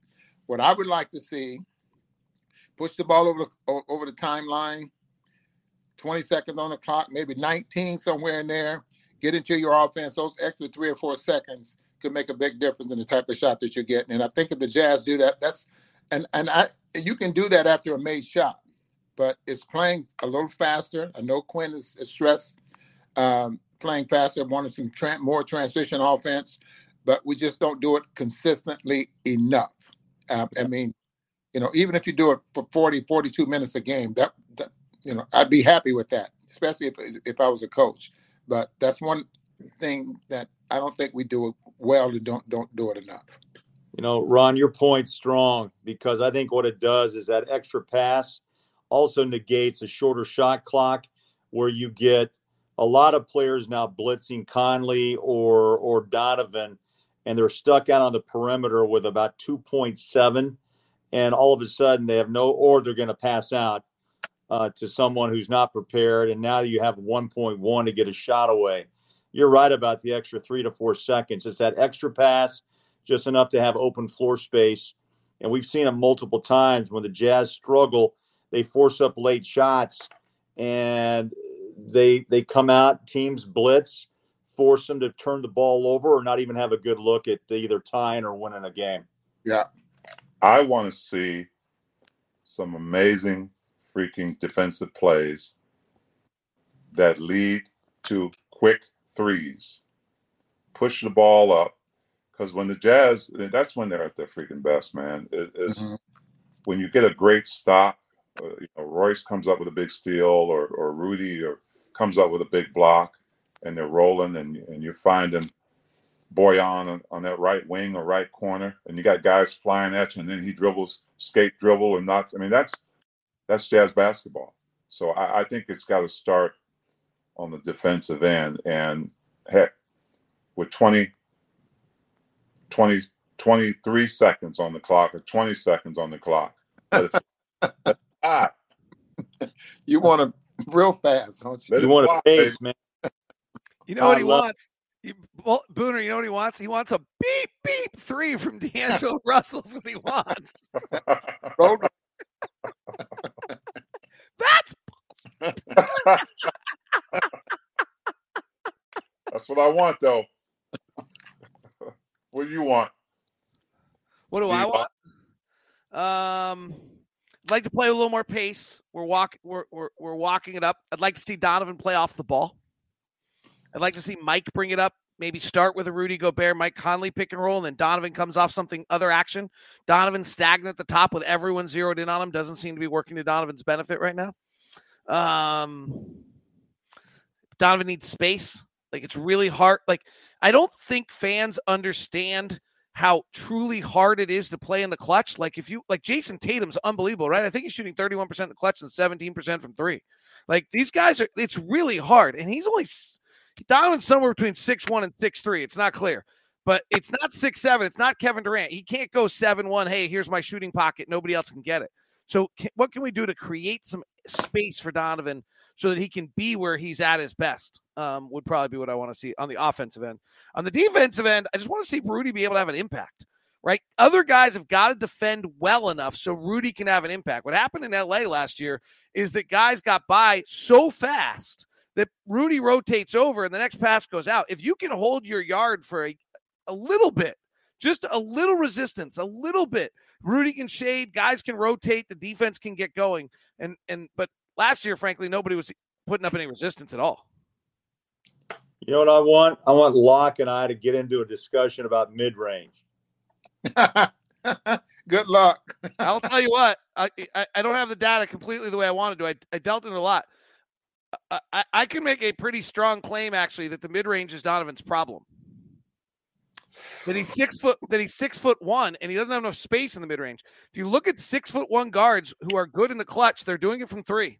What I would like to see, push the ball over the over the timeline, 20 seconds on the clock, maybe 19 somewhere in there. Get into your offense. Those extra three or four seconds could make a big difference in the type of shot that you're getting. And I think if the Jazz do that, that's and and I you can do that after a made shot, but it's playing a little faster. I know Quinn is, is stressed, um, playing faster, wanting some tra- more transition offense, but we just don't do it consistently enough. Uh, I mean, you know, even if you do it for 40, 42 minutes a game, that, that you know, I'd be happy with that, especially if if I was a coach. But that's one thing that I don't think we do it well and don't don't do it enough. You know, Ron, your point's strong because I think what it does is that extra pass also negates a shorter shot clock where you get a lot of players now blitzing Conley or or Donovan and they're stuck out on the perimeter with about 2.7 and all of a sudden they have no or they're going to pass out uh, to someone who's not prepared, and now you have 1.1 to get a shot away. You're right about the extra three to four seconds. It's that extra pass, just enough to have open floor space. And we've seen it multiple times when the Jazz struggle, they force up late shots and they they come out, teams blitz, force them to turn the ball over or not even have a good look at either tying or winning a game. Yeah. I want to see some amazing freaking defensive plays that lead to quick threes. Push the ball up. Because when the Jazz, that's when they're at their freaking best, man. Is mm-hmm. when you get a great stop uh, you know, Royce comes up with a big steal or or Rudy or comes up with a big block, and they're rolling, and and you're finding Bojan on, on that right wing or right corner, and you got guys flying at you, and then he dribbles, skate dribble, and not. I mean, that's that's jazz basketball. So I, I think it's got to start on the defensive end, and heck, with 20, 20, 23 seconds on the clock or 20 seconds on the clock. ah. you want to real fast, don't you? You want to pace, man. You know what he wants? You, well, Booner, you know what he wants? He wants a beep beep three from D'Angelo Russell's what he wants. That's That's what I want, though. what do you want? What do, do I want? want? Um, I'd like to play a little more pace. We're walking. We're, we're we're walking it up. I'd like to see Donovan play off the ball. I'd like to see Mike bring it up. Maybe start with a Rudy Gobert, Mike Conley pick and roll, and then Donovan comes off something other action. Donovan stagnant at the top with everyone zeroed in on him. Doesn't seem to be working to Donovan's benefit right now. Um, Donovan needs space. Like it's really hard. Like I don't think fans understand how truly hard it is to play in the clutch. Like if you like Jayson Tatum's unbelievable, right? I think he's shooting 31% in the clutch and 17% from three. Like these guys are it's really hard. And he's only Donovan's somewhere between six one and six three. It's not clear. But it's not six seven. It's not Kevin Durant. He can't go seven one. Hey, here's my shooting pocket. Nobody else can get it. So, can, what can we do to create some space for Donovan so that he can be where he's at his best? Um, would probably be what I want to see on the offensive end. On the defensive end, I just want to see Rudy be able to have an impact. Right, other guys have got to defend well enough so Rudy can have an impact. What happened in LA last year is that guys got by so fast that Rudy rotates over and the next pass goes out. If you can hold your yard for a, a little bit, just a little resistance, a little bit, Rudy can shade, guys can rotate, the defense can get going. And and but last year, frankly, nobody was putting up any resistance at all. You know what I want? I want Locke and I to get into a discussion about mid range. Good luck. I'll tell you what, I, I, I don't have the data completely the way I wanted to. I, I dealt in a lot. I, I can make a pretty strong claim actually that the mid range is Donovan's problem that he's six foot that he's six foot one and he doesn't have enough space in the mid range. If you look at six foot one guards who are good in the clutch, they're doing it from three.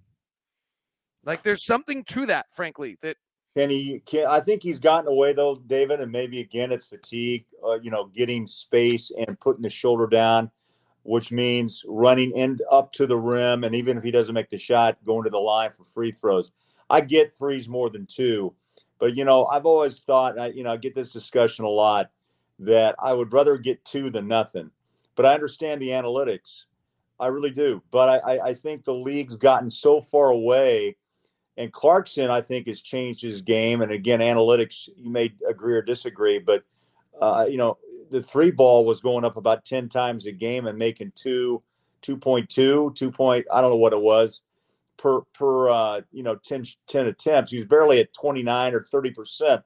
Like there's something to that, frankly. That can he? Can I think he's gotten away though, David, and maybe again it's fatigue. Uh, you know, getting space and putting the shoulder down, which means running in up to the rim, and even if he doesn't make the shot, going to the line for free throws. I get threes more than two, but you know, I've always thought, I, you know, I get this discussion a lot that I would rather get two than nothing. But I understand the analytics. I really do. But I, I think the league's gotten so far away. And Clarkson, I think, has changed his game. And again, analytics, you may agree or disagree, but, uh, you know, the three ball was going up about 10 times a game and making two, 2.2, 2 point, I don't know what it was per, per, uh, you know, 10, 10 attempts. He was barely at 29 or 30%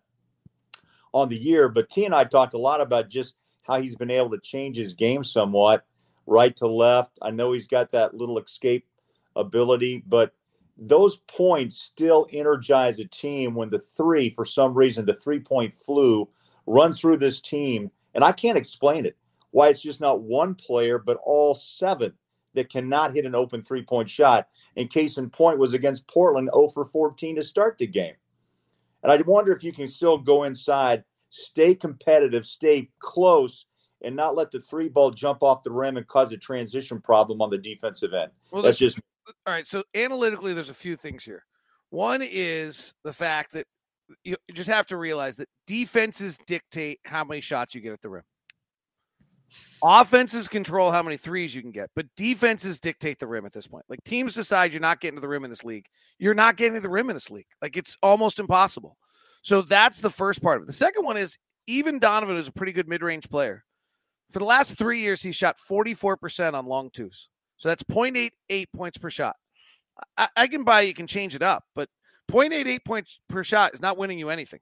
on the year. But T and I talked a lot about just how he's been able to change his game somewhat, right to left. I know he's got that little escape ability, but those points still energize a team when the three, for some reason, the three point flu runs through this team. And I can't explain it why it's just not one player, but all seven that cannot hit an open three point shot. And case in point was against Portland 0 for 14 to start the game. And I wonder if you can still go inside, stay competitive, stay close, and not let the three ball jump off the rim and cause a transition problem on the defensive end. Well, That's just all right. So analytically, there's a few things here. One is the fact that you just have to realize that defenses dictate how many shots you get at the rim. Offenses control how many threes you can get, but defenses dictate the rim at this point. Like teams decide you're not getting to the rim in this league. You're not getting to the rim in this league. Like it's almost impossible. So that's the first part of it. The second one is even Donovan is a pretty good mid-range player. For the last three years, he shot 44% on long twos. So that's 0.88 points per shot. I, I can buy you can change it up, but 0.88 points per shot is not winning you anything.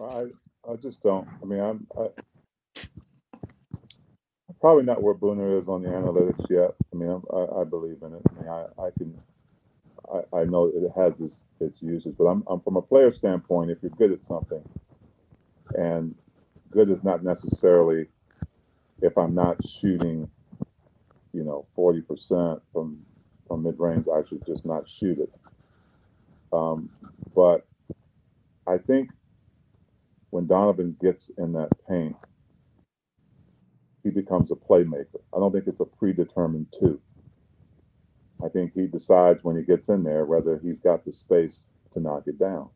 I I just don't. I mean, I'm I, probably not where Booner is on the analytics yet. I mean, I, I believe in it. I mean, I, I can, I, I know it has its, its uses, but I'm, I'm from a player standpoint. If you're good at something, and good is not necessarily if I'm not shooting, you know, 40% from from mid range, I should just not shoot it. Um, but I think when Donovan gets in that paint, he becomes a playmaker. I don't think it's a predetermined two. I think he decides when he gets in there whether he's got the space to knock it down.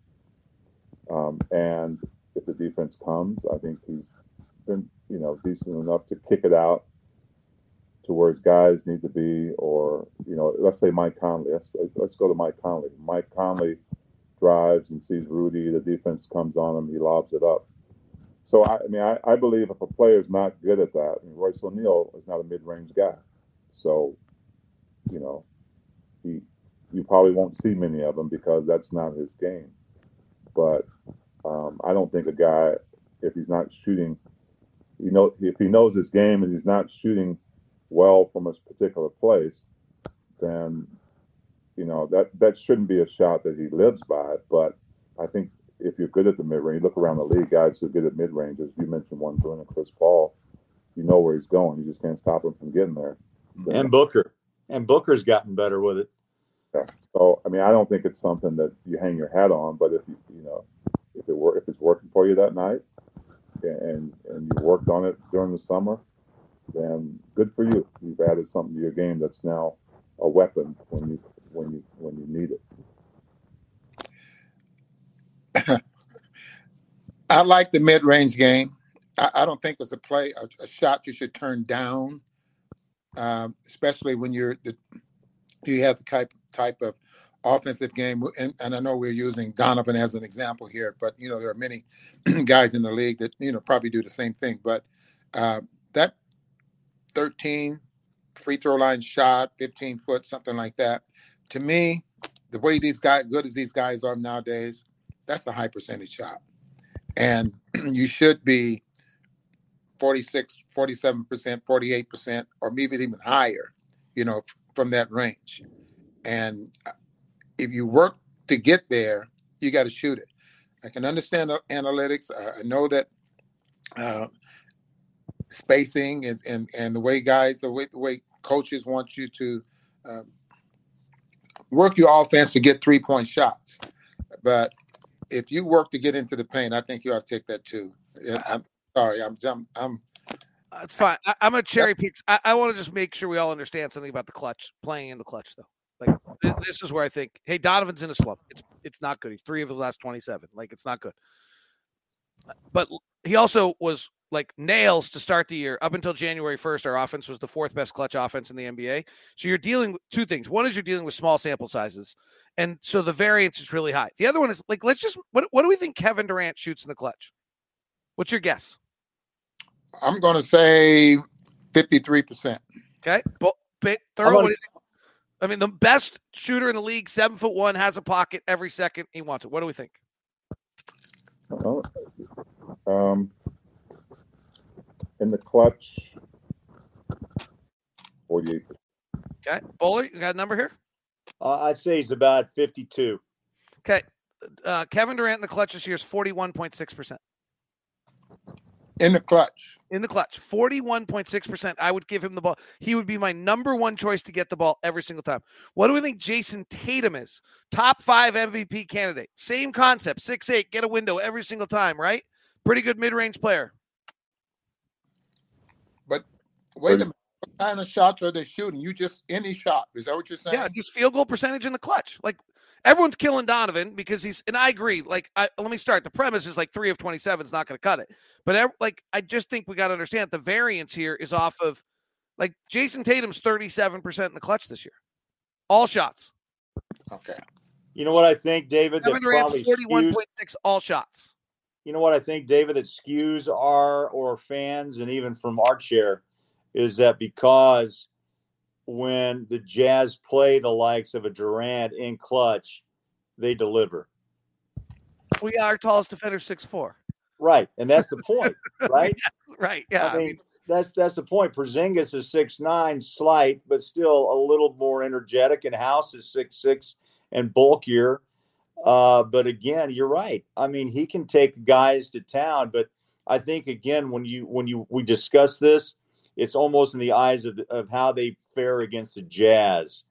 Um, and if the defense comes, I think he's been, you know, decent enough to kick it out to where his guys need to be, or you know, let's say Mike Conley. Let's let's go to Mike Conley. Mike Conley drives and sees Rudy. The defense comes on him. He lobs it up. So I, I mean, I, I, believe if a player is not good at that, I mean, Royce O'Neal is not a mid-range guy. So, you know, he you probably won't see many of them because that's not his game. But um, I don't think a guy, if he's not shooting, you know, if he knows his game and he's not shooting well from a particular place, then you know that that shouldn't be a shot that he lives by. But I think if you're good at the mid range, look around the league, guys who are good at mid ranges. You mentioned one doing Chris Paul. You know where he's going. You just can't stop him from getting there. And Booker, and Booker's gotten better with it. Yeah. So I mean, I don't think it's something that you hang your hat on. But if you you know if it were if it's working for you that night, and and you worked on it during the summer, then good for you. You've added something to your game that's now a weapon when you when you when you need it. I like the mid-range game. I, I, don't think it's a play a, a, shot you should turn down, um, especially when you're the you have the type type of offensive game. And, and I know we're using Donovan as an example here, but you know there are many guys in the league that you know probably do the same thing. But uh, that 13 free throw line shot, 15 foot, something like that. To me, the way these guys, good as these guys are nowadays, that's a high percentage shot. And you should be 46, 47%, 48%, or maybe even higher, you know, from that range. And uh, if you work to get there, you got to shoot it. I can understand analytics. I know that uh, spacing and, and and the way guys, the way, the way coaches want you to um, work your offense to get three point shots. But if you work to get into the paint, I think you ought to take that too. I'm sorry, I'm I'm. I'm that's fine. I, am a cherry pick. I, I want to just make sure we all understand something about the clutch, playing in the clutch, though. Like this is where I think, hey, Donovan's in a slump. It's it's not good. He's three of his last twenty seven. Like it's not good. But he also was like nails to start the year. Up until January first, our offense was the fourth best clutch offense in the NBA. So you're dealing with two things. One is you're dealing with small sample sizes, and so the variance is really high. The other one is like let's just what what do we think Kevin Durant shoots in the clutch? What's your guess? I'm going to say fifty three percent. Okay, but, but Thurl. What do you think? I mean, the best shooter in the league, seven foot one, has a pocket every second he wants it. What do we think? um, in the clutch, forty-eight. Okay, Bowler, you got a number here? Uh, I'd say he's about fifty-two. Okay, uh, Kevin Durant in the clutch this year is forty-one point six percent. In the clutch. In the clutch. 41.6%. I would give him the ball. He would be my number one choice to get the ball every single time. What do we think Jayson Tatum is? Top five MVP candidate. Same concept. Six eight, get a window every single time, right? Pretty good mid range player. But wait a minute. What kind of shots are they shooting? You just any shot. Is that what you're saying? Yeah, just field goal percentage in the clutch. Like everyone's killing Donovan because he's and I agree. Like, I, let me start. The premise is like three of twenty seven is not going to cut it, but ev- like I just think we got to understand the variance here is off of like Jayson Tatum's thirty seven percent in the clutch this year, all shots. Okay. You know what I think, David? Kevin Durant's forty one point six all shots. You know what I think, David? That skews our or fans and even from our chair is that because when the Jazz play the likes of a Durant in clutch, they deliver. We are tallest defender, six four. Right, and that's the point, right? yes, right. Yeah. I mean, I mean, that's that's the point. Porzingis is six nine, slight, but still a little more energetic, and House is six six and bulkier. Uh, but again, you're right. I mean, he can take guys to town, but I think again when you when you we discuss this, it's almost in the eyes of of how they fare against the Jazz,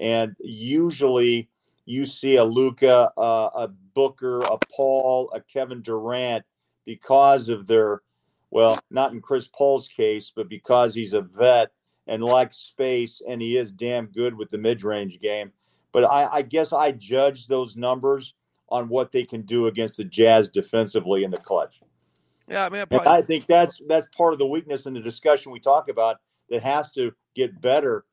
and usually you see a Luka, uh, a Booker, a Paul, a Kevin Durant because of their well, not in Chris Paul's case, but because he's a vet and likes space and he is damn good with the mid range game. But I, I, guess I judge those numbers on what they can do against the Jazz defensively in the clutch. Yeah, I mean, I, I think that's that's part of the weakness in the discussion we talk about that has to get better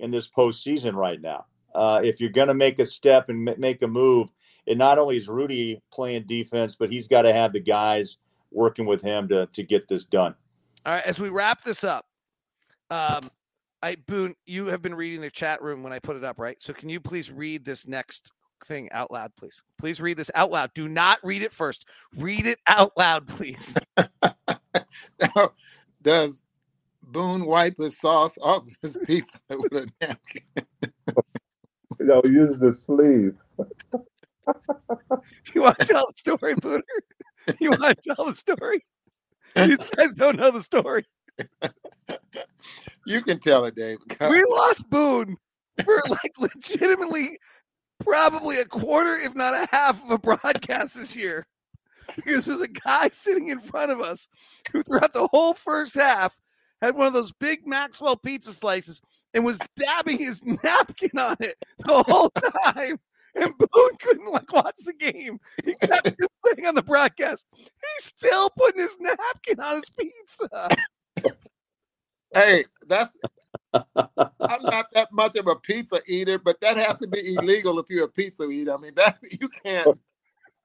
in this postseason right now. Uh, if you're going to make a step and make a move, and not only is Rudy playing defense, but he's got to have the guys working with him to to get this done. All right, as we wrap this up, um, I Boone, you have been reading the chat room when I put it up, right? So can you please read this next thing out loud, please? Please read this out loud. Do not read it first. Read it out loud, please. Does Boone wipe his sauce off his pizza with a napkin? no, use the sleeve. Do you want to tell the story, Booner? You want to tell the story? These guys don't know the story. You can tell it, Dave. We lost Boone for like legitimately probably a quarter, if not a half of a broadcast this year. Because there was a guy sitting in front of us who throughout the whole first half had one of those big Maxwell pizza slices and was dabbing his napkin on it the whole time. And Boone couldn't like watch the game. He kept just saying on the broadcast, he's still putting his napkin on his pizza. Hey, that's I'm not that much of a pizza eater, but that has to be illegal if you're a pizza eater. I mean, that you can't.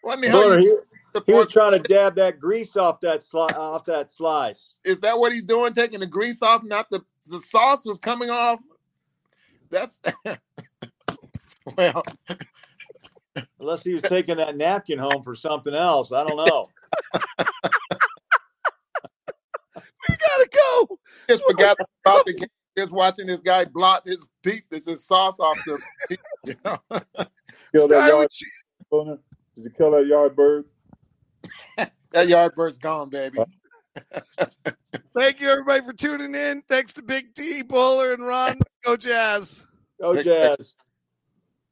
What the hell? he, he was trying to dab that grease off that sli- off that slice. Is that what he's doing? Taking the grease off? Not the the sauce was coming off. That's well. Unless he was taking that napkin home for something else, I don't know. we gotta go. Just forgot about the game. Just watching this guy blot his pizzas and sauce off the. You know? Kill that yard, you. Did you kill that yard bird? that yard bird's gone, baby. Uh, Thank you, everybody, for tuning in. Thanks to Big T, Bowler, and Ron. Go Jazz. Go Jazz.